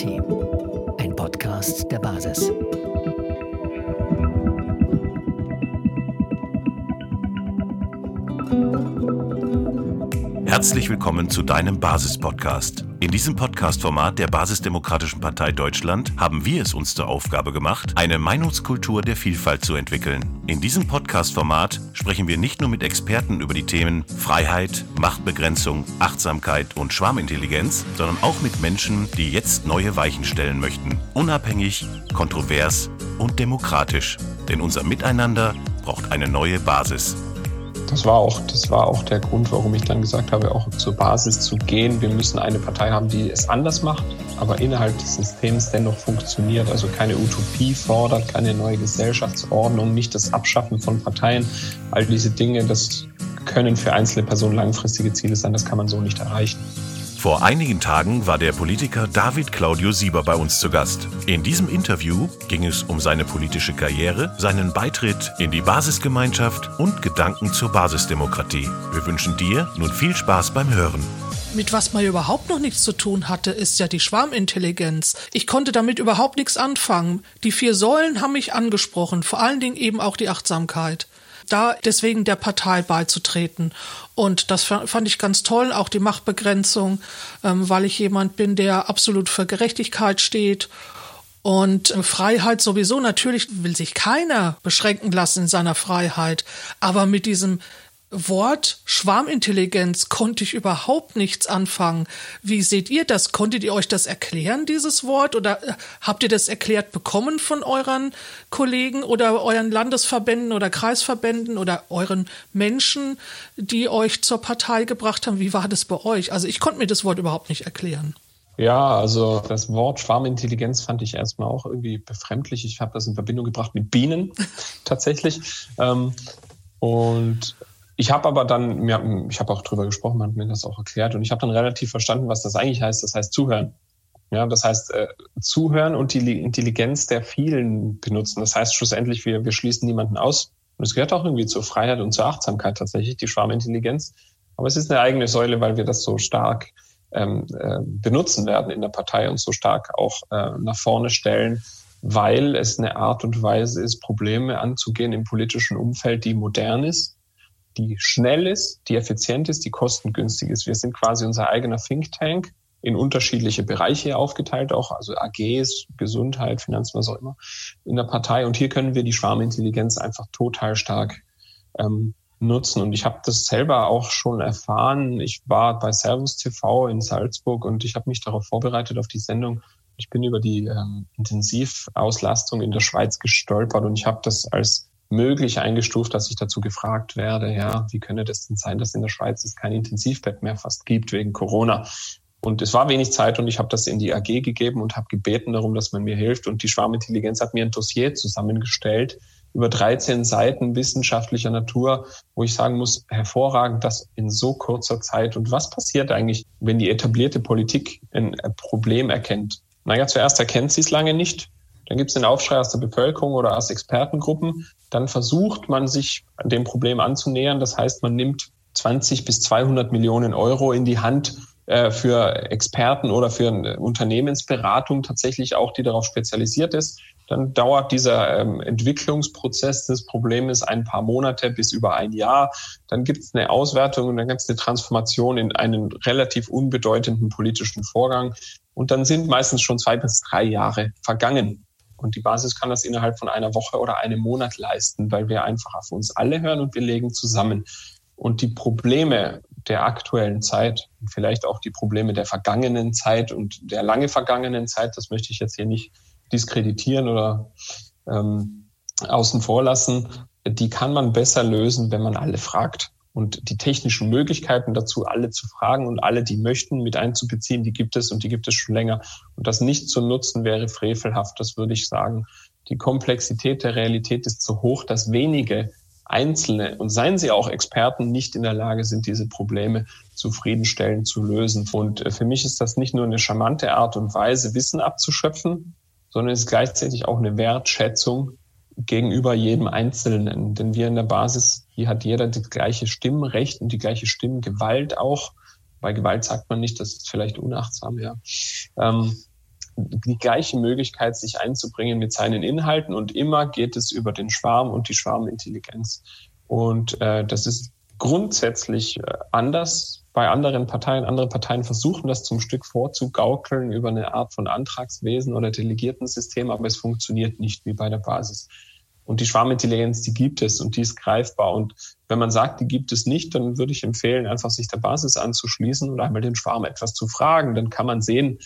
Demokratie. Ein Podcast der Basis. Herzlich willkommen zu deinem Basis-Podcast. In diesem Podcast-Format der Basisdemokratischen Partei Deutschland haben wir es uns zur Aufgabe gemacht, eine Meinungskultur der Vielfalt zu entwickeln. In diesem Podcast-Format sprechen wir nicht nur mit Experten über die Themen Freiheit, Machtbegrenzung, Achtsamkeit und Schwarmintelligenz, sondern auch mit Menschen, die jetzt neue Weichen stellen möchten. Unabhängig, kontrovers und demokratisch. Denn unser Miteinander braucht eine neue Basis. Das war auch, das war auch der Grund, warum ich dann gesagt habe, auch zur Basis zu gehen. Wir müssen eine Partei haben, die es anders macht, aber innerhalb des Systems dennoch funktioniert. Also keine Utopie fordert, keine neue Gesellschaftsordnung, nicht das Abschaffen von Parteien. All diese Dinge, das können für einzelne Personen langfristige Ziele sein. Das kann man so nicht erreichen. Vor einigen Tagen war der Politiker David Claudio Sieber bei uns zu Gast. In diesem Interview ging es um seine politische Karriere, seinen Beitritt in die Basisgemeinschaft und Gedanken zur Basisdemokratie. Wir wünschen dir nun viel Spaß beim Hören. Mit was man überhaupt noch nichts zu tun hatte, ist ja die Schwarmintelligenz. Ich konnte damit überhaupt nichts anfangen. Die vier Säulen haben mich angesprochen, vor allen Dingen eben auch die Achtsamkeit da deswegen der Partei beizutreten. Und das fand ich ganz toll, auch die Machtbegrenzung, ähm, weil ich jemand bin, der absolut für Gerechtigkeit steht. Und äh, Freiheit sowieso, natürlich will sich keiner beschränken lassen in seiner Freiheit. Aber mit diesem Wort Schwarmintelligenz konnte ich überhaupt nichts anfangen. Wie seht ihr das? Konntet ihr euch das erklären, dieses Wort? Oder äh, habt ihr das erklärt bekommen von euren Kollegen oder euren Landesverbänden oder Kreisverbänden oder euren Menschen, die euch zur Partei gebracht haben? Wie war das bei euch? Also ich konnte mir das Wort überhaupt nicht erklären. Ja, also das Wort Schwarmintelligenz fand ich erstmal auch irgendwie befremdlich. Ich habe das in Verbindung gebracht mit Bienen tatsächlich. Ähm, und ich habe aber dann, ja, ich habe auch drüber gesprochen, man hat mir das auch erklärt und ich habe dann relativ verstanden, was das eigentlich heißt. Das heißt zuhören. Ja, das heißt äh, zuhören und die Intelligenz der vielen benutzen. Das heißt schlussendlich, wir, wir schließen niemanden aus. Und es gehört auch irgendwie zur Freiheit und zur Achtsamkeit tatsächlich, die Schwarmintelligenz. Aber es ist eine eigene Säule, weil wir das so stark ähm, äh, benutzen werden in der Partei und so stark auch äh, nach vorne stellen, weil es eine Art und Weise ist, Probleme anzugehen im politischen Umfeld, die modern ist die schnell ist, die effizient ist, die kostengünstig ist. Wir sind quasi unser eigener Think Tank in unterschiedliche Bereiche aufgeteilt, auch also AGs, Gesundheit, Finanzen, was auch immer, in der Partei. Und hier können wir die Schwarmintelligenz einfach total stark ähm, nutzen. Und ich habe das selber auch schon erfahren. Ich war bei Servus TV in Salzburg und ich habe mich darauf vorbereitet auf die Sendung. Ich bin über die ähm, Intensivauslastung in der Schweiz gestolpert und ich habe das als möglich eingestuft, dass ich dazu gefragt werde, ja, wie könne das denn sein, dass in der Schweiz es kein Intensivbett mehr fast gibt wegen Corona? Und es war wenig Zeit und ich habe das in die AG gegeben und habe gebeten darum, dass man mir hilft. Und die Schwarmintelligenz hat mir ein Dossier zusammengestellt über 13 Seiten wissenschaftlicher Natur, wo ich sagen muss, hervorragend, das in so kurzer Zeit. Und was passiert eigentlich, wenn die etablierte Politik ein Problem erkennt? Naja, zuerst erkennt sie es lange nicht. Dann gibt es den Aufschrei aus der Bevölkerung oder aus Expertengruppen. Dann versucht man sich dem Problem anzunähern. Das heißt, man nimmt 20 bis 200 Millionen Euro in die Hand äh, für Experten oder für eine Unternehmensberatung tatsächlich auch, die darauf spezialisiert ist. Dann dauert dieser ähm, Entwicklungsprozess des Problems ein paar Monate bis über ein Jahr. Dann gibt es eine Auswertung und dann gibt es eine Transformation in einen relativ unbedeutenden politischen Vorgang. Und dann sind meistens schon zwei bis drei Jahre vergangen. Und die Basis kann das innerhalb von einer Woche oder einem Monat leisten, weil wir einfach auf uns alle hören und wir legen zusammen. Und die Probleme der aktuellen Zeit, vielleicht auch die Probleme der vergangenen Zeit und der lange vergangenen Zeit, das möchte ich jetzt hier nicht diskreditieren oder ähm, außen vor lassen, die kann man besser lösen, wenn man alle fragt. Und die technischen Möglichkeiten dazu, alle zu fragen und alle, die möchten, mit einzubeziehen, die gibt es und die gibt es schon länger. Und das nicht zu nutzen wäre frevelhaft, das würde ich sagen. Die Komplexität der Realität ist so hoch, dass wenige Einzelne, und seien sie auch Experten, nicht in der Lage sind, diese Probleme zufriedenstellend zu lösen. Und äh, für mich ist das nicht nur eine charmante Art und Weise, Wissen abzuschöpfen, sondern es ist gleichzeitig auch eine Wertschätzung gegenüber jedem Einzelnen. Denn wir in der Basis, hier hat jeder das gleiche Stimmrecht und die gleiche Stimmgewalt auch. Bei Gewalt sagt man nicht, das ist vielleicht unachtsam, ja. Ähm, die gleiche Möglichkeit, sich einzubringen mit seinen Inhalten und immer geht es über den Schwarm und die Schwarmintelligenz. Und äh, das ist grundsätzlich äh, anders bei anderen Parteien. Andere Parteien versuchen das zum Stück vorzugaukeln über eine Art von Antragswesen oder Delegiertensystem, aber es funktioniert nicht wie bei der Basis. Und die Schwarmintelligenz, die gibt es und die ist greifbar. Und wenn man sagt, die gibt es nicht, dann würde ich empfehlen, einfach sich der Basis anzuschließen und einmal den Schwarm etwas zu fragen. Dann kann man sehen,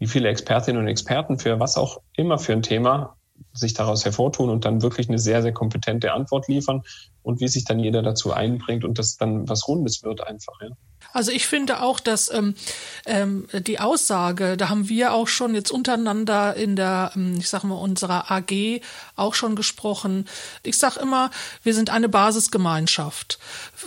wie viele Expertinnen und Experten für was auch immer für ein Thema sich daraus hervortun und dann wirklich eine sehr, sehr kompetente Antwort liefern und wie sich dann jeder dazu einbringt und das dann was Rundes wird einfach. Ja. Also ich finde auch, dass ähm, ähm, die Aussage, da haben wir auch schon jetzt untereinander in der, ähm, ich sag mal, unserer AG auch schon gesprochen. Ich sag immer, wir sind eine Basisgemeinschaft.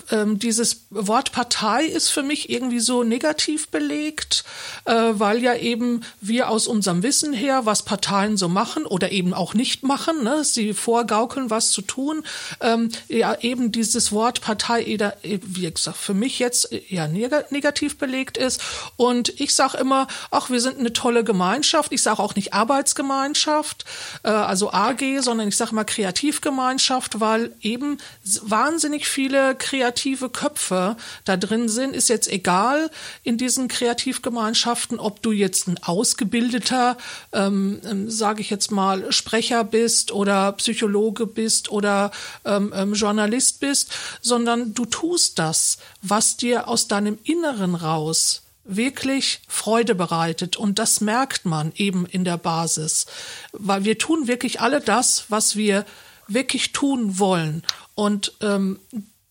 Ähm, dieses Wort Partei ist für mich irgendwie so negativ belegt, äh, weil ja eben wir aus unserem Wissen her, was Parteien so machen oder eben auch nicht machen, ne, sie vorgaukeln, was zu tun, ähm, ja eben dieses Wort Partei, wie gesagt, für mich jetzt ja negativ belegt ist. Und ich sage immer, ach, wir sind eine tolle Gemeinschaft. Ich sage auch nicht Arbeitsgemeinschaft, äh, also Sondern ich sage mal Kreativgemeinschaft, weil eben wahnsinnig viele kreative Köpfe da drin sind. Ist jetzt egal in diesen Kreativgemeinschaften, ob du jetzt ein ausgebildeter, ähm, ähm sage ich jetzt mal, Sprecher bist oder Psychologe bist oder ähm, ähm, Journalist bist, sondern du tust das, was dir aus deinem Inneren raus wirklich Freude bereitet. Und das merkt man eben in der Basis, weil wir tun wirklich alle das, was wir wirklich tun wollen. Und ähm,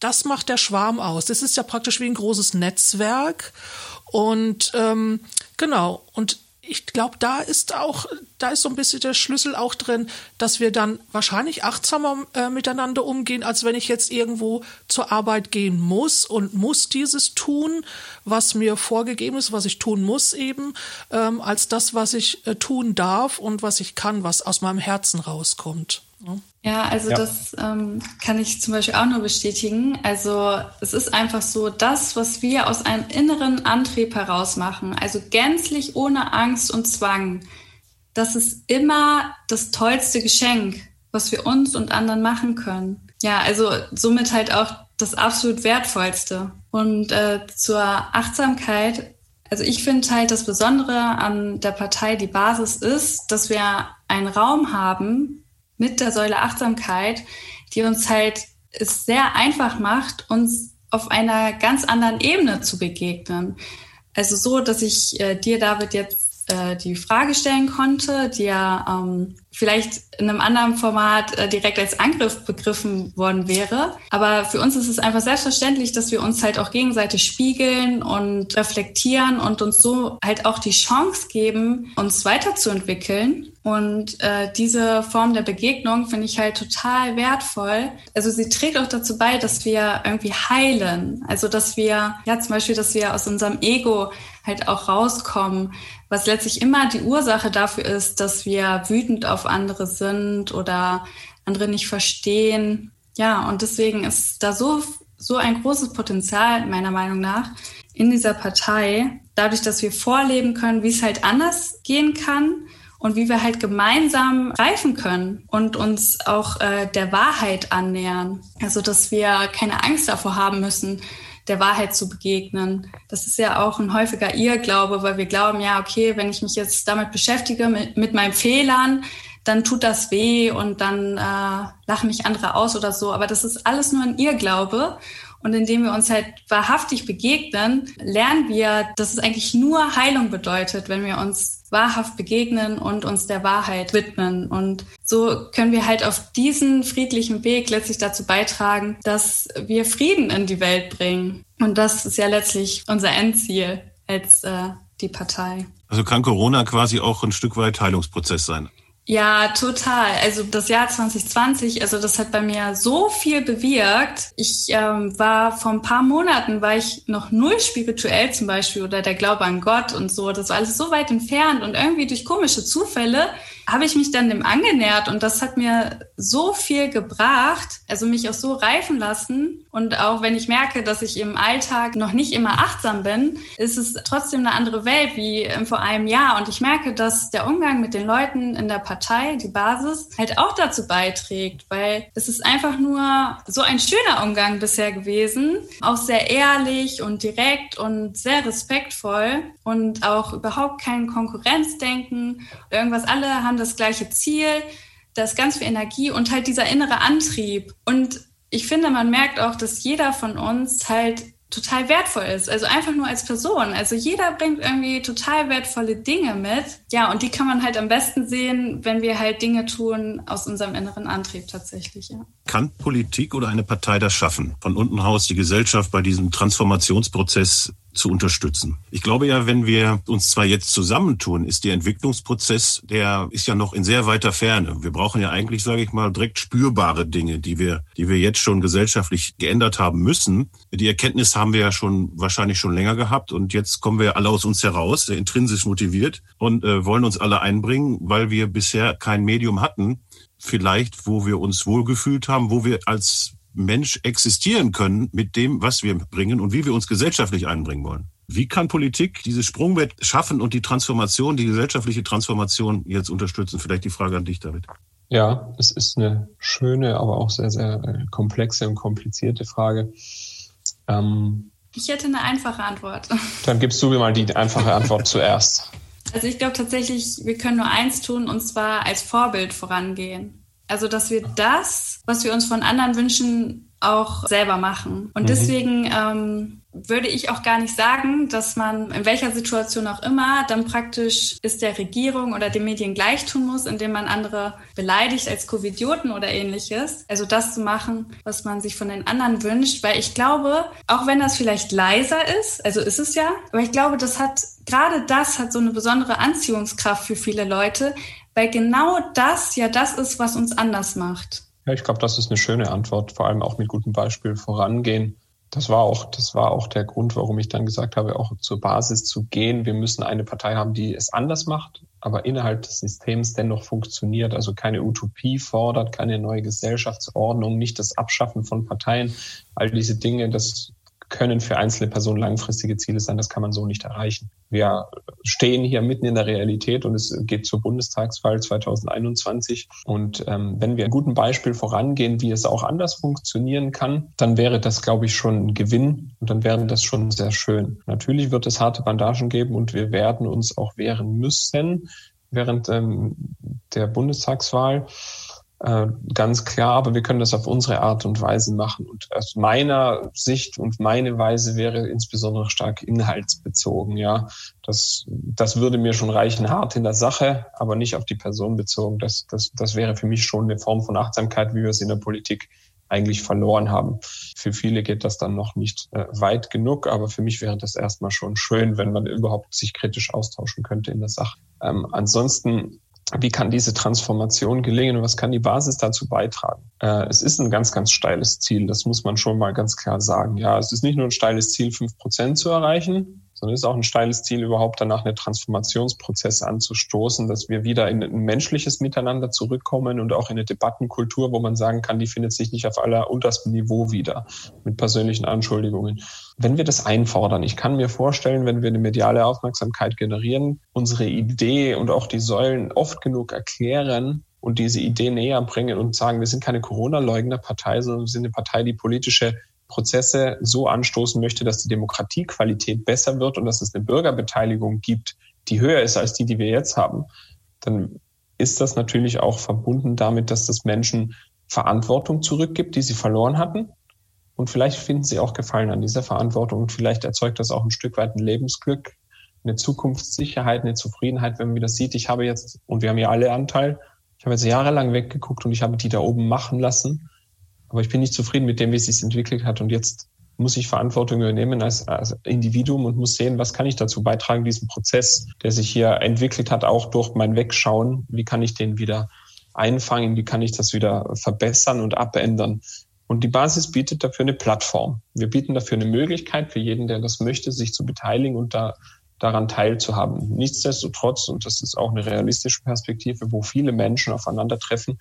das macht der Schwarm aus. Das ist ja praktisch wie ein großes Netzwerk. Und ähm, genau, und ich glaube, da ist auch, da ist so ein bisschen der Schlüssel auch drin, dass wir dann wahrscheinlich achtsamer äh, miteinander umgehen, als wenn ich jetzt irgendwo zur Arbeit gehen muss und muss dieses tun, was mir vorgegeben ist, was ich tun muss eben, ähm, als das, was ich äh, tun darf und was ich kann, was aus meinem Herzen rauskommt. Ne? Ja, also ja. das ähm, kann ich zum Beispiel auch nur bestätigen. Also es ist einfach so, das, was wir aus einem inneren Antrieb heraus machen, also gänzlich ohne Angst und Zwang, das ist immer das tollste Geschenk, was wir uns und anderen machen können. Ja, also somit halt auch das absolut wertvollste. Und äh, zur Achtsamkeit, also ich finde halt das Besondere an der Partei, die Basis ist, dass wir einen Raum haben, mit der Säule Achtsamkeit, die uns halt es sehr einfach macht, uns auf einer ganz anderen Ebene zu begegnen. Also so, dass ich äh, dir, David, jetzt äh, die Frage stellen konnte, die ja ähm, vielleicht in einem anderen Format äh, direkt als Angriff begriffen worden wäre. Aber für uns ist es einfach selbstverständlich, dass wir uns halt auch gegenseitig spiegeln und reflektieren und uns so halt auch die Chance geben, uns weiterzuentwickeln. Und äh, diese Form der Begegnung finde ich halt total wertvoll. Also sie trägt auch dazu bei, dass wir irgendwie heilen. Also dass wir, ja zum Beispiel, dass wir aus unserem Ego halt auch rauskommen, was letztlich immer die Ursache dafür ist, dass wir wütend auf andere sind oder andere nicht verstehen. Ja, und deswegen ist da so, so ein großes Potenzial, meiner Meinung nach, in dieser Partei, dadurch, dass wir vorleben können, wie es halt anders gehen kann und wie wir halt gemeinsam reifen können und uns auch äh, der Wahrheit annähern. Also, dass wir keine Angst davor haben müssen, der Wahrheit zu begegnen. Das ist ja auch ein häufiger Irrglaube, weil wir glauben, ja, okay, wenn ich mich jetzt damit beschäftige, mit, mit meinen Fehlern, dann tut das weh und dann äh, lachen mich andere aus oder so. Aber das ist alles nur ein Irrglaube. Und indem wir uns halt wahrhaftig begegnen, lernen wir, dass es eigentlich nur Heilung bedeutet, wenn wir uns wahrhaft begegnen und uns der Wahrheit widmen. Und so können wir halt auf diesen friedlichen Weg letztlich dazu beitragen, dass wir Frieden in die Welt bringen. Und das ist ja letztlich unser Endziel als äh, die Partei. Also kann Corona quasi auch ein Stück weit Heilungsprozess sein? Ja, total. Also das Jahr 2020, also das hat bei mir so viel bewirkt. Ich ähm, war vor ein paar Monaten, war ich noch null spirituell zum Beispiel oder der Glaube an Gott und so. Das war alles so weit entfernt und irgendwie durch komische Zufälle habe ich mich dann dem angenähert und das hat mir so viel gebracht, also mich auch so reifen lassen. Und auch wenn ich merke, dass ich im Alltag noch nicht immer achtsam bin, ist es trotzdem eine andere Welt wie vor einem Jahr. Und ich merke, dass der Umgang mit den Leuten in der Partei, die Basis, halt auch dazu beiträgt, weil es ist einfach nur so ein schöner Umgang bisher gewesen. Auch sehr ehrlich und direkt und sehr respektvoll und auch überhaupt kein Konkurrenzdenken. Irgendwas, alle haben das gleiche Ziel, da ist ganz viel Energie und halt dieser innere Antrieb. Und ich finde, man merkt auch, dass jeder von uns halt total wertvoll ist. Also einfach nur als Person. Also jeder bringt irgendwie total wertvolle Dinge mit. Ja, und die kann man halt am besten sehen, wenn wir halt Dinge tun aus unserem inneren Antrieb tatsächlich, ja. Kann Politik oder eine Partei das schaffen, von unten raus die Gesellschaft bei diesem Transformationsprozess zu unterstützen. Ich glaube ja, wenn wir uns zwar jetzt zusammentun, ist der Entwicklungsprozess, der ist ja noch in sehr weiter Ferne. Wir brauchen ja eigentlich, sage ich mal, direkt spürbare Dinge, die wir, die wir jetzt schon gesellschaftlich geändert haben müssen. Die Erkenntnis haben wir ja schon wahrscheinlich schon länger gehabt und jetzt kommen wir alle aus uns heraus, intrinsisch motiviert und äh, wollen uns alle einbringen, weil wir bisher kein Medium hatten, vielleicht, wo wir uns wohlgefühlt haben, wo wir als Mensch existieren können mit dem, was wir bringen und wie wir uns gesellschaftlich einbringen wollen. Wie kann Politik dieses Sprungbrett schaffen und die Transformation, die gesellschaftliche Transformation jetzt unterstützen? Vielleicht die Frage an dich, David. Ja, es ist eine schöne, aber auch sehr, sehr äh, komplexe und komplizierte Frage. Ähm, ich hätte eine einfache Antwort. Dann gibst du mir mal die einfache Antwort zuerst. Also ich glaube tatsächlich, wir können nur eins tun, und zwar als Vorbild vorangehen. Also, dass wir das, was wir uns von anderen wünschen, auch selber machen. Und mhm. deswegen ähm, würde ich auch gar nicht sagen, dass man in welcher Situation auch immer dann praktisch ist der Regierung oder den Medien gleich tun muss, indem man andere beleidigt als Covidioten oder ähnliches. Also das zu machen, was man sich von den anderen wünscht, weil ich glaube, auch wenn das vielleicht leiser ist, also ist es ja, aber ich glaube, das hat gerade das hat so eine besondere Anziehungskraft für viele Leute, weil genau das ja das ist, was uns anders macht. Ja, ich glaube, das ist eine schöne Antwort, vor allem auch mit gutem Beispiel vorangehen. Das war auch, das war auch der Grund, warum ich dann gesagt habe, auch zur Basis zu gehen. Wir müssen eine Partei haben, die es anders macht, aber innerhalb des Systems dennoch funktioniert. Also keine Utopie fordert, keine neue Gesellschaftsordnung, nicht das Abschaffen von Parteien. All diese Dinge, das können für einzelne Personen langfristige Ziele sein. Das kann man so nicht erreichen. Wir stehen hier mitten in der Realität und es geht zur Bundestagswahl 2021. Und ähm, wenn wir ein guten Beispiel vorangehen, wie es auch anders funktionieren kann, dann wäre das, glaube ich, schon ein Gewinn und dann wäre das schon sehr schön. Natürlich wird es harte Bandagen geben und wir werden uns auch wehren müssen während ähm, der Bundestagswahl. Äh, ganz klar, aber wir können das auf unsere Art und Weise machen. Und aus meiner Sicht und meine Weise wäre insbesondere stark inhaltsbezogen. Ja, das, das würde mir schon reichen, hart in der Sache, aber nicht auf die Person bezogen. Das, das, das wäre für mich schon eine Form von Achtsamkeit, wie wir es in der Politik eigentlich verloren haben. Für viele geht das dann noch nicht äh, weit genug, aber für mich wäre das erstmal schon schön, wenn man überhaupt sich kritisch austauschen könnte in der Sache. Ähm, ansonsten wie kann diese Transformation gelingen und was kann die Basis dazu beitragen? Äh, es ist ein ganz, ganz steiles Ziel, das muss man schon mal ganz klar sagen. Ja, es ist nicht nur ein steiles Ziel, fünf Prozent zu erreichen, sondern es ist auch ein steiles Ziel, überhaupt danach eine Transformationsprozess anzustoßen, dass wir wieder in ein menschliches Miteinander zurückkommen und auch in eine Debattenkultur, wo man sagen kann, die findet sich nicht auf aller untersten Niveau wieder mit persönlichen Anschuldigungen. Wenn wir das einfordern, ich kann mir vorstellen, wenn wir eine mediale Aufmerksamkeit generieren, unsere Idee und auch die Säulen oft genug erklären, und diese Idee näher bringen und sagen, wir sind keine Corona-Leugner-Partei, sondern wir sind eine Partei, die politische Prozesse so anstoßen möchte, dass die Demokratiequalität besser wird und dass es eine Bürgerbeteiligung gibt, die höher ist als die, die wir jetzt haben, dann ist das natürlich auch verbunden damit, dass das Menschen Verantwortung zurückgibt, die sie verloren hatten. Und vielleicht finden sie auch Gefallen an dieser Verantwortung und vielleicht erzeugt das auch ein Stück weit ein Lebensglück, eine Zukunftssicherheit, eine Zufriedenheit, wenn man wieder sieht, ich habe jetzt, und wir haben ja alle Anteil, ich habe jetzt jahrelang weggeguckt und ich habe die da oben machen lassen aber ich bin nicht zufrieden mit dem, wie es sich entwickelt hat. Und jetzt muss ich Verantwortung übernehmen als, als Individuum und muss sehen, was kann ich dazu beitragen, diesen Prozess, der sich hier entwickelt hat, auch durch mein Wegschauen, wie kann ich den wieder einfangen, wie kann ich das wieder verbessern und abändern. Und die Basis bietet dafür eine Plattform. Wir bieten dafür eine Möglichkeit für jeden, der das möchte, sich zu beteiligen und da daran teilzuhaben. Nichtsdestotrotz, und das ist auch eine realistische Perspektive, wo viele Menschen aufeinandertreffen,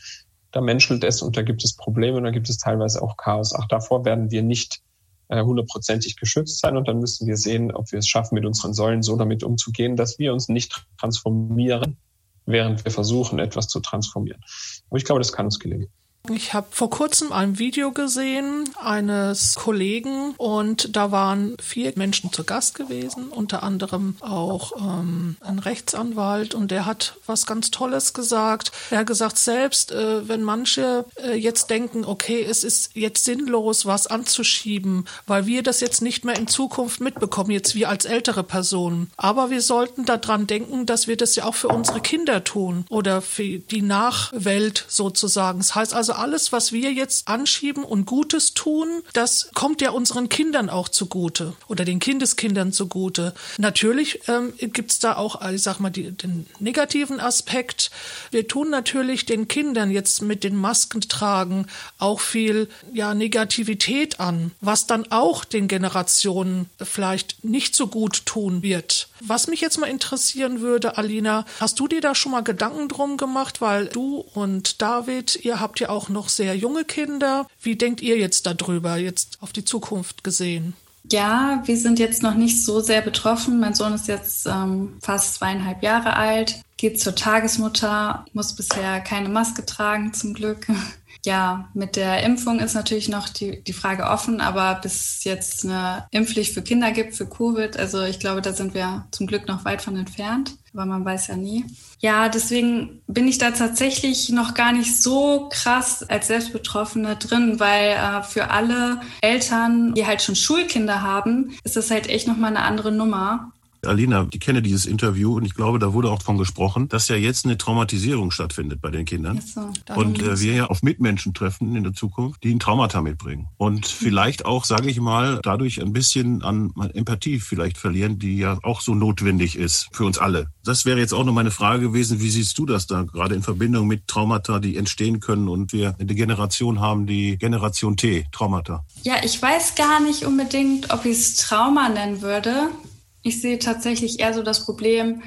da menschelt es und da gibt es Probleme und da gibt es teilweise auch Chaos. Auch davor werden wir nicht äh, hundertprozentig geschützt sein und dann müssen wir sehen, ob wir es schaffen, mit unseren Säulen so damit umzugehen, dass wir uns nicht transformieren, während wir versuchen, etwas zu transformieren. Aber ich glaube, das kann uns gelingen. Ich habe vor kurzem ein Video gesehen eines Kollegen und da waren vier Menschen zu Gast gewesen, unter anderem auch ähm, ein Rechtsanwalt und der hat was ganz Tolles gesagt. Er hat gesagt, selbst äh, wenn manche äh, jetzt denken, okay, es ist jetzt sinnlos, was anzuschieben, weil wir das jetzt nicht mehr in Zukunft mitbekommen, jetzt wir als ältere Personen. Aber wir sollten daran denken, dass wir das ja auch für unsere Kinder tun oder für die Nachwelt sozusagen. Das heißt also, alles, was wir jetzt anschieben und Gutes tun, das kommt ja unseren Kindern auch zugute oder den Kindeskindern zugute. Natürlich ähm, gibt es da auch, ich sag mal, die, den negativen Aspekt. Wir tun natürlich den Kindern jetzt mit den Masken tragen auch viel ja, Negativität an, was dann auch den Generationen vielleicht nicht so gut tun wird. Was mich jetzt mal interessieren würde, Alina, hast du dir da schon mal Gedanken drum gemacht, weil du und David, ihr habt ja auch noch sehr junge Kinder. Wie denkt ihr jetzt darüber, jetzt auf die Zukunft gesehen? Ja, wir sind jetzt noch nicht so sehr betroffen. Mein Sohn ist jetzt ähm, fast zweieinhalb Jahre alt, geht zur Tagesmutter, muss bisher keine Maske tragen, zum Glück. Ja, mit der Impfung ist natürlich noch die, die Frage offen, aber bis jetzt eine Impfpflicht für Kinder gibt, für Covid, also ich glaube, da sind wir zum Glück noch weit von entfernt, aber man weiß ja nie. Ja, deswegen bin ich da tatsächlich noch gar nicht so krass als Selbstbetroffene drin, weil äh, für alle Eltern, die halt schon Schulkinder haben, ist das halt echt nochmal eine andere Nummer. Alina, ich kenne dieses Interview und ich glaube, da wurde auch von gesprochen, dass ja jetzt eine Traumatisierung stattfindet bei den Kindern. So, und äh, wir ja auf Mitmenschen treffen in der Zukunft, die ein Traumata mitbringen. Und vielleicht auch, sage ich mal, dadurch ein bisschen an Empathie vielleicht verlieren, die ja auch so notwendig ist für uns alle. Das wäre jetzt auch noch meine Frage gewesen, wie siehst du das da gerade in Verbindung mit Traumata, die entstehen können und wir eine Generation haben, die Generation T, Traumata? Ja, ich weiß gar nicht unbedingt, ob ich es Trauma nennen würde. Ich sehe tatsächlich eher so das Problem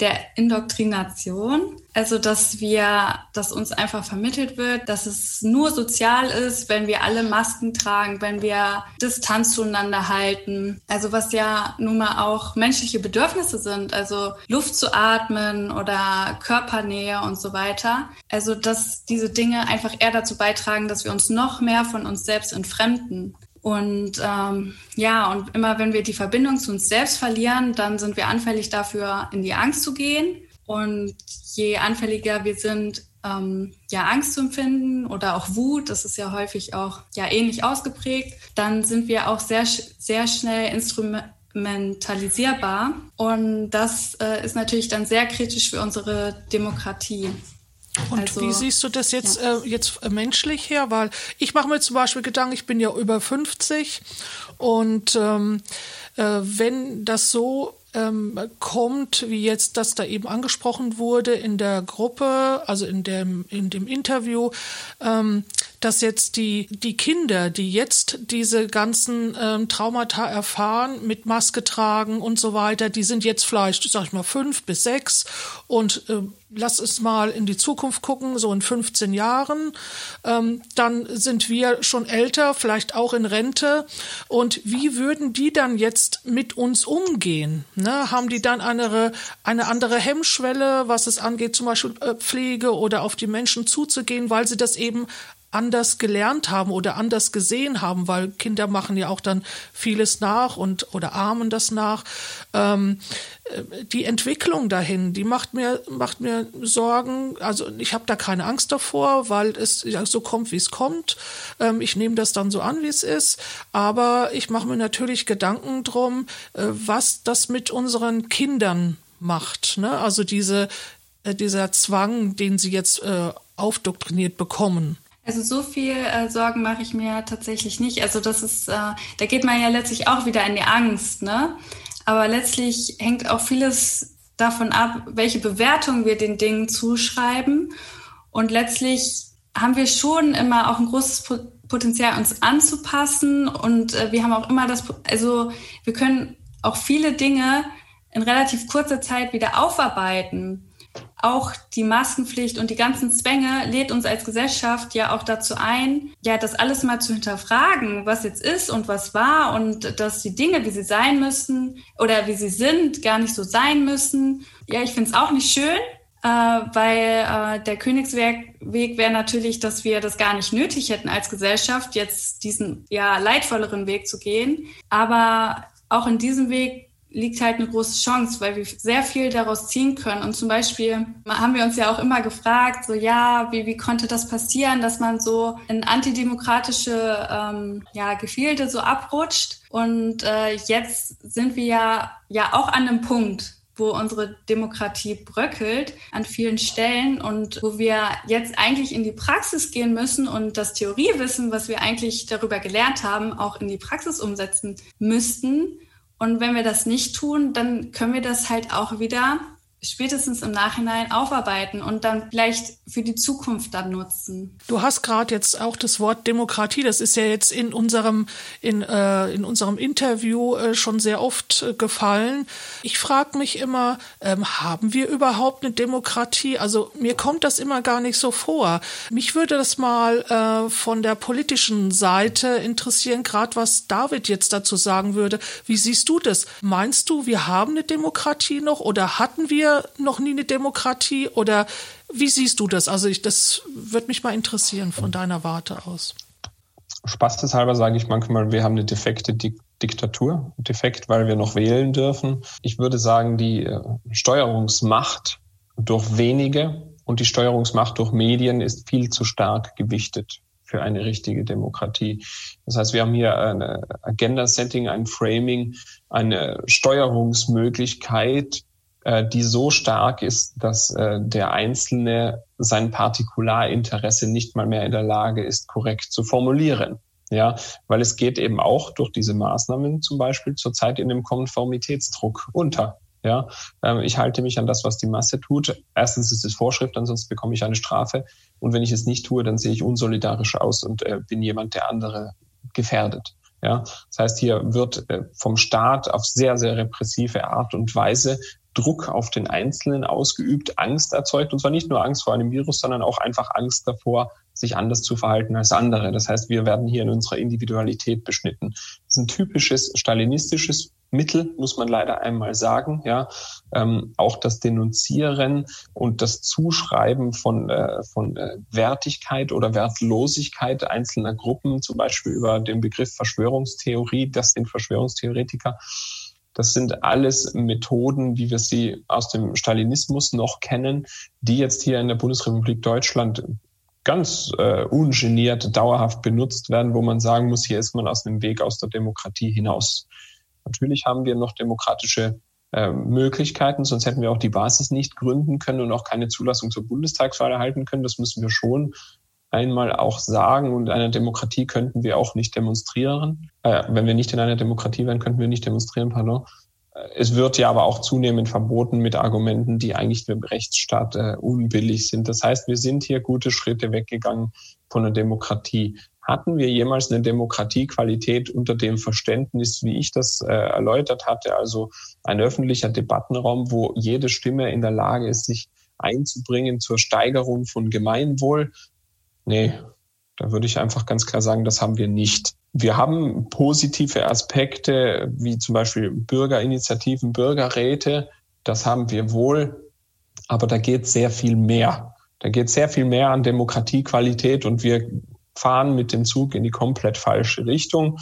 der Indoktrination. Also, dass wir, dass uns einfach vermittelt wird, dass es nur sozial ist, wenn wir alle Masken tragen, wenn wir Distanz zueinander halten. Also, was ja nun mal auch menschliche Bedürfnisse sind. Also, Luft zu atmen oder Körpernähe und so weiter. Also, dass diese Dinge einfach eher dazu beitragen, dass wir uns noch mehr von uns selbst entfremden. Und ähm, ja, und immer wenn wir die Verbindung zu uns selbst verlieren, dann sind wir anfällig dafür, in die Angst zu gehen. Und je anfälliger wir sind, ähm, ja, Angst zu empfinden oder auch Wut, das ist ja häufig auch ja ähnlich ausgeprägt, dann sind wir auch sehr, sehr schnell instrumentalisierbar. Und das äh, ist natürlich dann sehr kritisch für unsere Demokratie. Und also, wie siehst du das jetzt, ja. äh, jetzt äh, menschlich her? Weil ich mache mir zum Beispiel Gedanken, ich bin ja über 50 und ähm, äh, wenn das so ähm, kommt, wie jetzt das da eben angesprochen wurde in der Gruppe, also in dem, in dem Interview, ähm, dass jetzt die, die Kinder, die jetzt diese ganzen ähm, Traumata erfahren, mit Maske tragen und so weiter, die sind jetzt vielleicht, sag ich mal, fünf bis sechs und äh, lass es mal in die Zukunft gucken, so in 15 Jahren, ähm, dann sind wir schon älter, vielleicht auch in Rente. Und wie würden die dann jetzt mit uns umgehen? Ne? Haben die dann eine, eine andere Hemmschwelle, was es angeht, zum Beispiel äh, Pflege oder auf die Menschen zuzugehen, weil sie das eben anders gelernt haben oder anders gesehen haben, weil Kinder machen ja auch dann vieles nach und oder ahmen das nach. Ähm, äh, die Entwicklung dahin, die macht mir macht mir Sorgen. Also ich habe da keine Angst davor, weil es ja, so kommt, wie es kommt. Ähm, ich nehme das dann so an, wie es ist. Aber ich mache mir natürlich Gedanken drum, äh, was das mit unseren Kindern macht. Ne? Also diese äh, dieser Zwang, den sie jetzt äh, aufdoktriniert bekommen. Also so viel äh, Sorgen mache ich mir tatsächlich nicht. Also das ist, äh, da geht man ja letztlich auch wieder in die Angst, ne? Aber letztlich hängt auch vieles davon ab, welche Bewertung wir den Dingen zuschreiben. Und letztlich haben wir schon immer auch ein großes Potenzial, uns anzupassen. Und äh, wir haben auch immer das, also wir können auch viele Dinge in relativ kurzer Zeit wieder aufarbeiten. Auch die Maskenpflicht und die ganzen Zwänge lädt uns als Gesellschaft ja auch dazu ein, ja, das alles mal zu hinterfragen, was jetzt ist und was war und dass die Dinge, wie sie sein müssen oder wie sie sind, gar nicht so sein müssen. Ja, ich finde es auch nicht schön, äh, weil äh, der Königsweg wäre natürlich, dass wir das gar nicht nötig hätten als Gesellschaft, jetzt diesen ja leidvolleren Weg zu gehen. Aber auch in diesem Weg liegt halt eine große Chance, weil wir sehr viel daraus ziehen können. Und zum Beispiel haben wir uns ja auch immer gefragt, so ja, wie, wie konnte das passieren, dass man so in antidemokratische ähm, ja, Gefilde so abrutscht. Und äh, jetzt sind wir ja, ja auch an einem Punkt, wo unsere Demokratie bröckelt an vielen Stellen und wo wir jetzt eigentlich in die Praxis gehen müssen und das Theoriewissen, was wir eigentlich darüber gelernt haben, auch in die Praxis umsetzen müssten. Und wenn wir das nicht tun, dann können wir das halt auch wieder spätestens im Nachhinein aufarbeiten und dann vielleicht für die Zukunft dann nutzen. Du hast gerade jetzt auch das Wort Demokratie, das ist ja jetzt in unserem in, äh, in unserem Interview äh, schon sehr oft äh, gefallen. Ich frage mich immer, ähm, haben wir überhaupt eine Demokratie? Also mir kommt das immer gar nicht so vor. Mich würde das mal äh, von der politischen Seite interessieren, gerade was David jetzt dazu sagen würde. Wie siehst du das? Meinst du, wir haben eine Demokratie noch oder hatten wir wir noch nie eine Demokratie oder wie siehst du das? Also ich, das würde mich mal interessieren von deiner Warte aus. Spaßeshalber sage ich manchmal, wir haben eine defekte Dik Diktatur. Defekt, weil wir noch wählen dürfen. Ich würde sagen, die äh, Steuerungsmacht durch wenige und die Steuerungsmacht durch Medien ist viel zu stark gewichtet für eine richtige Demokratie. Das heißt, wir haben hier ein Agenda-Setting, ein Framing, eine Steuerungsmöglichkeit, die so stark ist, dass äh, der Einzelne sein Partikularinteresse nicht mal mehr in der Lage ist, korrekt zu formulieren. Ja, weil es geht eben auch durch diese Maßnahmen zum Beispiel zurzeit in dem Konformitätsdruck unter. Ja, ähm, ich halte mich an das, was die Masse tut. Erstens ist es Vorschrift, ansonsten bekomme ich eine Strafe. Und wenn ich es nicht tue, dann sehe ich unsolidarisch aus und äh, bin jemand, der andere gefährdet. Ja, das heißt, hier wird äh, vom Staat auf sehr, sehr repressive Art und Weise Druck auf den Einzelnen ausgeübt, Angst erzeugt, und zwar nicht nur Angst vor einem Virus, sondern auch einfach Angst davor, sich anders zu verhalten als andere. Das heißt, wir werden hier in unserer Individualität beschnitten. Das ist ein typisches stalinistisches Mittel, muss man leider einmal sagen. Ja, ähm, auch das Denunzieren und das Zuschreiben von äh, von äh, Wertigkeit oder Wertlosigkeit einzelner Gruppen, zum Beispiel über den Begriff Verschwörungstheorie. Das sind Verschwörungstheoretiker das sind alles Methoden, wie wir sie aus dem Stalinismus noch kennen, die jetzt hier in der Bundesrepublik Deutschland ganz äh, ungeniert dauerhaft benutzt werden, wo man sagen muss, hier ist man aus dem Weg aus der Demokratie hinaus. Natürlich haben wir noch demokratische äh, Möglichkeiten, sonst hätten wir auch die Basis nicht gründen können und auch keine Zulassung zur Bundestagswahl erhalten können. Das müssen wir schon einmal auch sagen, und in einer Demokratie könnten wir auch nicht demonstrieren. Äh, wenn wir nicht in einer Demokratie wären, könnten wir nicht demonstrieren, pardon. Äh, es wird ja aber auch zunehmend verboten mit Argumenten, die eigentlich für Rechtsstaat äh, unbillig sind. Das heißt, wir sind hier gute Schritte weggegangen von der Demokratie. Hatten wir jemals eine Demokratiequalität unter dem Verständnis, wie ich das äh, erläutert hatte, also ein öffentlicher Debattenraum, wo jede Stimme in der Lage ist, sich einzubringen zur Steigerung von Gemeinwohl, Nee, da würde ich einfach ganz klar sagen, das haben wir nicht. Wir haben positive Aspekte, wie zum Beispiel Bürgerinitiativen, Bürgerräte. Das haben wir wohl. Aber da geht sehr viel mehr. Da geht sehr viel mehr an Demokratiequalität und wir fahren mit dem Zug in die komplett falsche Richtung.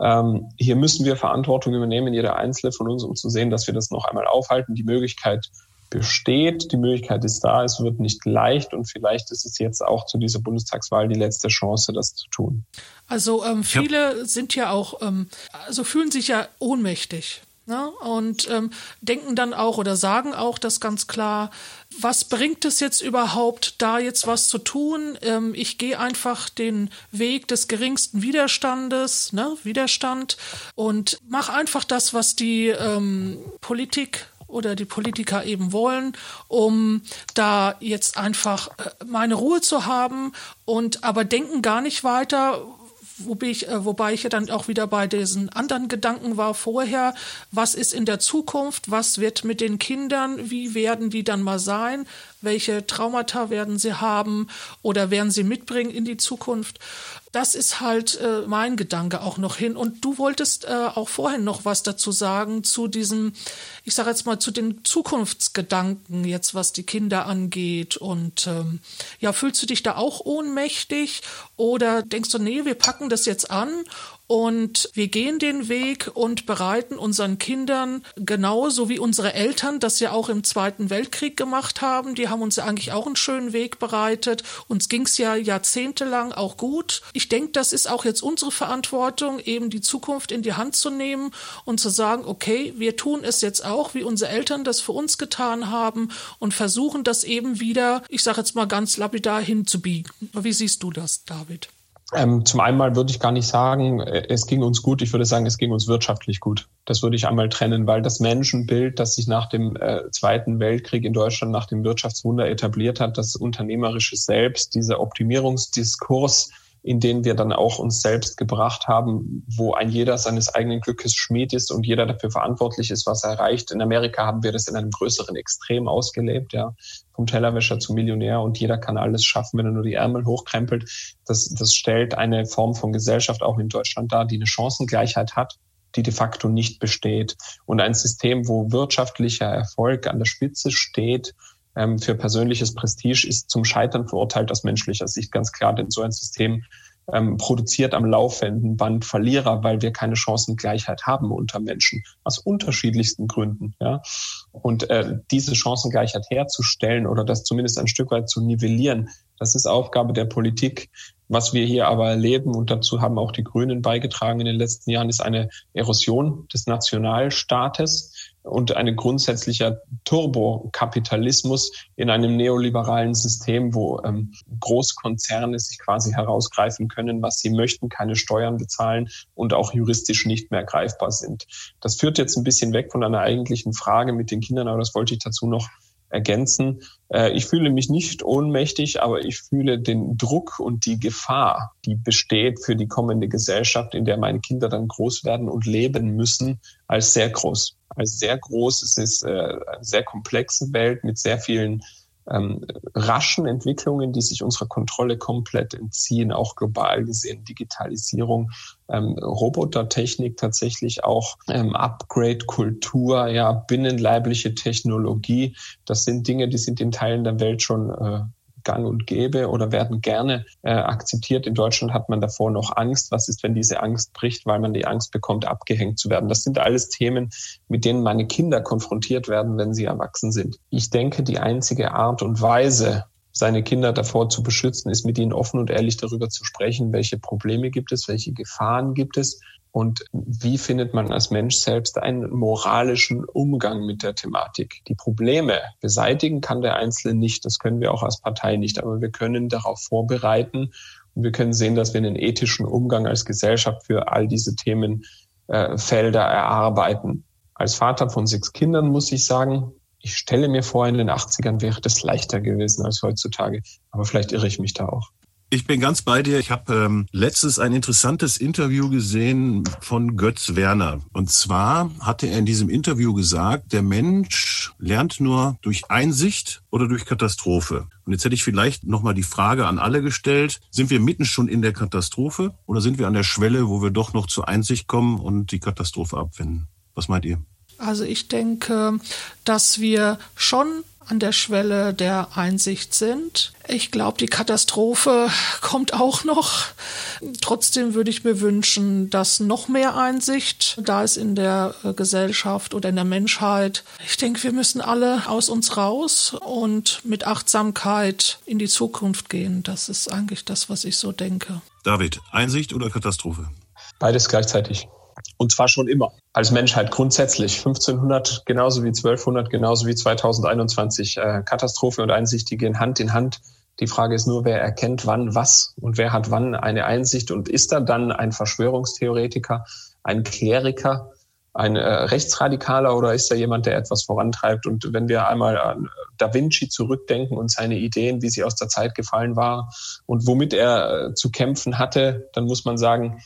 Ähm, hier müssen wir Verantwortung übernehmen, jeder Einzelne von uns, um zu sehen, dass wir das noch einmal aufhalten. Die Möglichkeit besteht. Die Möglichkeit ist da, es wird nicht leicht und vielleicht ist es jetzt auch zu dieser Bundestagswahl die letzte Chance, das zu tun. Also ähm, viele ja. sind ja auch, ähm, also fühlen sich ja ohnmächtig. Ne? Und ähm, denken dann auch oder sagen auch das ganz klar, was bringt es jetzt überhaupt, da jetzt was zu tun? Ähm, ich gehe einfach den Weg des geringsten Widerstandes, ne? Widerstand, und mache einfach das, was die ähm, Politik oder die Politiker eben wollen, um da jetzt einfach äh, meine Ruhe zu haben und aber denken gar nicht weiter, wobei ich, äh, wobei ich ja dann auch wieder bei diesen anderen Gedanken war vorher, was ist in der Zukunft, was wird mit den Kindern, wie werden die dann mal sein, welche Traumata werden sie haben oder werden sie mitbringen in die Zukunft. Das ist halt äh, mein Gedanke auch noch hin. Und du wolltest äh, auch vorhin noch was dazu sagen zu diesem, ich sage jetzt mal, zu den Zukunftsgedanken jetzt, was die Kinder angeht. Und ähm, ja, fühlst du dich da auch ohnmächtig oder denkst du, nee, wir packen das jetzt an und wir gehen den Weg und bereiten unseren Kindern genauso wie unsere Eltern das ja auch im Zweiten Weltkrieg gemacht haben. Die haben uns ja eigentlich auch einen schönen Weg bereitet. Uns ging es ja jahrzehntelang auch gut. Ich denke, das ist auch jetzt unsere Verantwortung, eben die Zukunft in die Hand zu nehmen und zu sagen, okay, wir tun es jetzt auch, wie unsere Eltern das für uns getan haben und versuchen das eben wieder, ich sage jetzt mal ganz lapidar hinzubiegen. Wie siehst du das, David? Ähm, zum einen mal würde ich gar nicht sagen, äh, es ging uns gut. Ich würde sagen, es ging uns wirtschaftlich gut. Das würde ich einmal trennen, weil das Menschenbild, das sich nach dem äh, Zweiten Weltkrieg in Deutschland, nach dem Wirtschaftswunder etabliert hat, das unternehmerische Selbst, dieser Optimierungsdiskurs, in denen wir dann auch uns selbst gebracht haben, wo ein jeder seines eigenen Glückes Schmied ist und jeder dafür verantwortlich ist, was er erreicht. In Amerika haben wir das in einem größeren Extrem ausgelebt, ja, vom Tellerwäscher zum Millionär und jeder kann alles schaffen, wenn er nur die Ärmel hochkrempelt. Das, das stellt eine Form von Gesellschaft auch in Deutschland dar, die eine Chancengleichheit hat die de facto nicht besteht. Und ein System, wo wirtschaftlicher Erfolg an der Spitze steht, ähm, für persönliches Prestige ist zum Scheitern verurteilt aus menschlicher Sicht ganz klar, denn so ein System ähm, produziert am laufenden Band Verlierer, weil wir keine Chancengleichheit haben unter Menschen aus unterschiedlichsten Gründen. Ja? Und äh, diese Chancengleichheit herzustellen oder das zumindest ein Stück weit zu nivellieren, das ist Aufgabe der Politik. Was wir hier aber erleben, und dazu haben auch die Grünen beigetragen in den letzten Jahren, ist eine Erosion des Nationalstaates und ein grundsätzlicher Turbokapitalismus in einem neoliberalen System, wo ähm, Großkonzerne sich quasi herausgreifen können, was sie möchten, keine Steuern bezahlen und auch juristisch nicht mehr greifbar sind. Das führt jetzt ein bisschen weg von einer eigentlichen Frage mit den Kindern, aber das wollte ich dazu noch ergänzen. Äh, ich fühle mich nicht ohnmächtig, aber ich fühle den Druck und die Gefahr, die besteht für die kommende Gesellschaft, in der meine Kinder dann groß werden und leben müssen, als sehr groß. Als sehr groß. Es ist äh, eine sehr komplexe Welt mit sehr vielen ähm, raschen Entwicklungen, die sich unserer Kontrolle komplett entziehen, auch global gesehen, Digitalisierung, ähm, Robotertechnik tatsächlich auch ähm, Upgrade-Kultur, ja, binnenleibliche Technologie. Das sind Dinge, die sind in Teilen der Welt schon äh, gang und gäbe oder werden gerne äh, akzeptiert. In Deutschland hat man davor noch Angst. Was ist, wenn diese Angst bricht, weil man die Angst bekommt, abgehängt zu werden? Das sind alles Themen, mit denen meine Kinder konfrontiert werden, wenn sie erwachsen sind. Ich denke, die einzige Art und Weise, seine Kinder davor zu beschützen, ist mit ihnen offen und ehrlich darüber zu sprechen, welche Probleme gibt es, welche Gefahren gibt es und wie findet man als Mensch selbst einen moralischen Umgang mit der Thematik? Die Probleme beseitigen kann der Einzelne nicht, das können wir auch als Partei nicht, aber wir können darauf vorbereiten und wir können sehen, dass wir einen ethischen Umgang als Gesellschaft für all diese Themenfelder äh, erarbeiten. Als Vater von sechs Kindern muss ich sagen, ich stelle mir vor, in den 80ern wäre das leichter gewesen als heutzutage. Aber vielleicht irre ich mich da auch. Ich bin ganz bei dir. Ich habe ähm, letztens ein interessantes Interview gesehen von Götz Werner. Und zwar hatte er in diesem Interview gesagt, der Mensch lernt nur durch Einsicht oder durch Katastrophe. Und jetzt hätte ich vielleicht nochmal die Frage an alle gestellt. Sind wir mitten schon in der Katastrophe oder sind wir an der Schwelle, wo wir doch noch zur Einsicht kommen und die Katastrophe abwenden? Was meint ihr? Also ich denke, dass wir schon an der Schwelle der Einsicht sind. Ich glaube, die Katastrophe kommt auch noch. Trotzdem würde ich mir wünschen, dass noch mehr Einsicht da ist in der äh, Gesellschaft oder in der Menschheit. Ich denke, wir müssen alle aus uns raus und mit Achtsamkeit in die Zukunft gehen. Das ist eigentlich das, was ich so denke. David, Einsicht oder Katastrophe? Beides gleichzeitig. Und zwar schon immer. Als Menschheit grundsätzlich. 1500 genauso wie 1200, genauso wie 2021. Äh, Katastrophe und Einsicht, die gehen Hand in Hand. Die Frage ist nur, wer erkennt wann was und wer hat wann eine Einsicht und ist er dann ein Verschwörungstheoretiker, ein Kleriker ein äh, Rechtsradikaler oder ist er jemand, der etwas vorantreibt? Und wenn wir einmal an Da Vinci zurückdenken und seine Ideen, wie sie aus der Zeit gefallen war und womit er äh, zu kämpfen hatte, dann muss man sagen,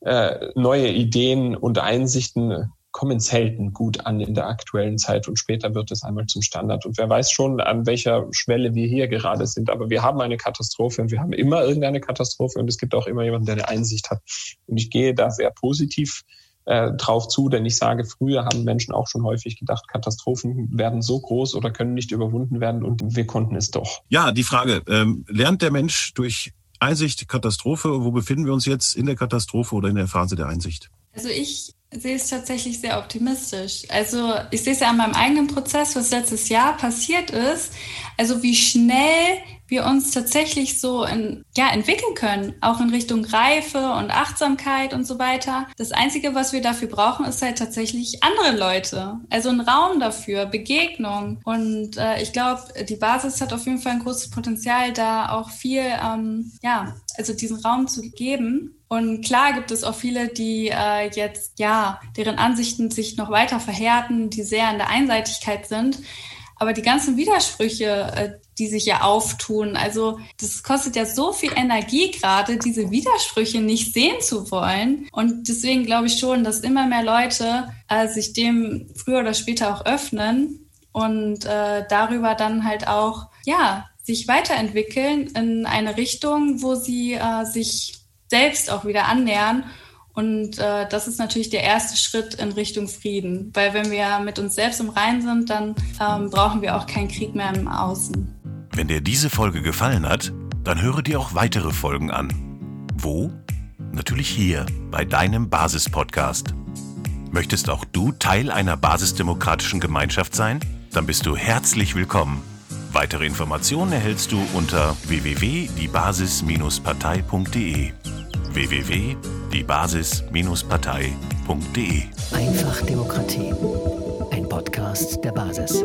äh, neue Ideen und Einsichten kommen selten gut an in der aktuellen Zeit und später wird es einmal zum Standard. Und wer weiß schon, an welcher Schwelle wir hier gerade sind. Aber wir haben eine Katastrophe und wir haben immer irgendeine Katastrophe und es gibt auch immer jemanden, der eine Einsicht hat. Und ich gehe da sehr positiv äh, drauf zu, denn ich sage, früher haben Menschen auch schon häufig gedacht, Katastrophen werden so groß oder können nicht überwunden werden und wir konnten es doch. Ja, die Frage, ähm, lernt der Mensch durch Einsicht Katastrophe? Wo befinden wir uns jetzt in der Katastrophe oder in der Phase der Einsicht? Also ich sehe es tatsächlich sehr optimistisch. Also ich sehe es ja an meinem eigenen Prozess, was letztes Jahr passiert ist. Also wie schnell wir uns tatsächlich so in, ja, entwickeln können, auch in Richtung Reife und Achtsamkeit und so weiter. Das Einzige, was wir dafür brauchen, ist halt tatsächlich andere Leute. Also ein Raum dafür, Begegnung. Und äh, ich glaube, die Basis hat auf jeden Fall ein großes Potenzial, da auch viel, ähm, ja, also diesen Raum zu geben. Und klar gibt es auch viele, die äh, jetzt, ja, deren Ansichten sich noch weiter verhärten, die sehr in der Einseitigkeit sind. Aber die ganzen Widersprüche, äh, die sich ja auftun, also das kostet ja so viel Energie gerade, diese Widersprüche nicht sehen zu wollen. Und deswegen glaube ich schon, dass immer mehr Leute äh, sich dem früher oder später auch öffnen und äh, darüber dann halt auch, ja, sich weiterentwickeln in eine Richtung, wo sie äh, sich selbst auch wieder annähern. Und äh, das ist natürlich der erste Schritt in Richtung Frieden. Weil wenn wir mit uns selbst im Reinen sind, dann ähm, brauchen wir auch keinen Krieg mehr im Außen. Wenn dir diese Folge gefallen hat, dann höre dir auch weitere Folgen an. Wo? Natürlich hier bei deinem Basis-Podcast. Möchtest auch du Teil einer basisdemokratischen Gemeinschaft sein? Dann bist du herzlich willkommen. Weitere Informationen erhältst du unter www.diebasis-partei.de www.diebasis-partei.de Einfach Demokratie. Ein Podcast der Basis.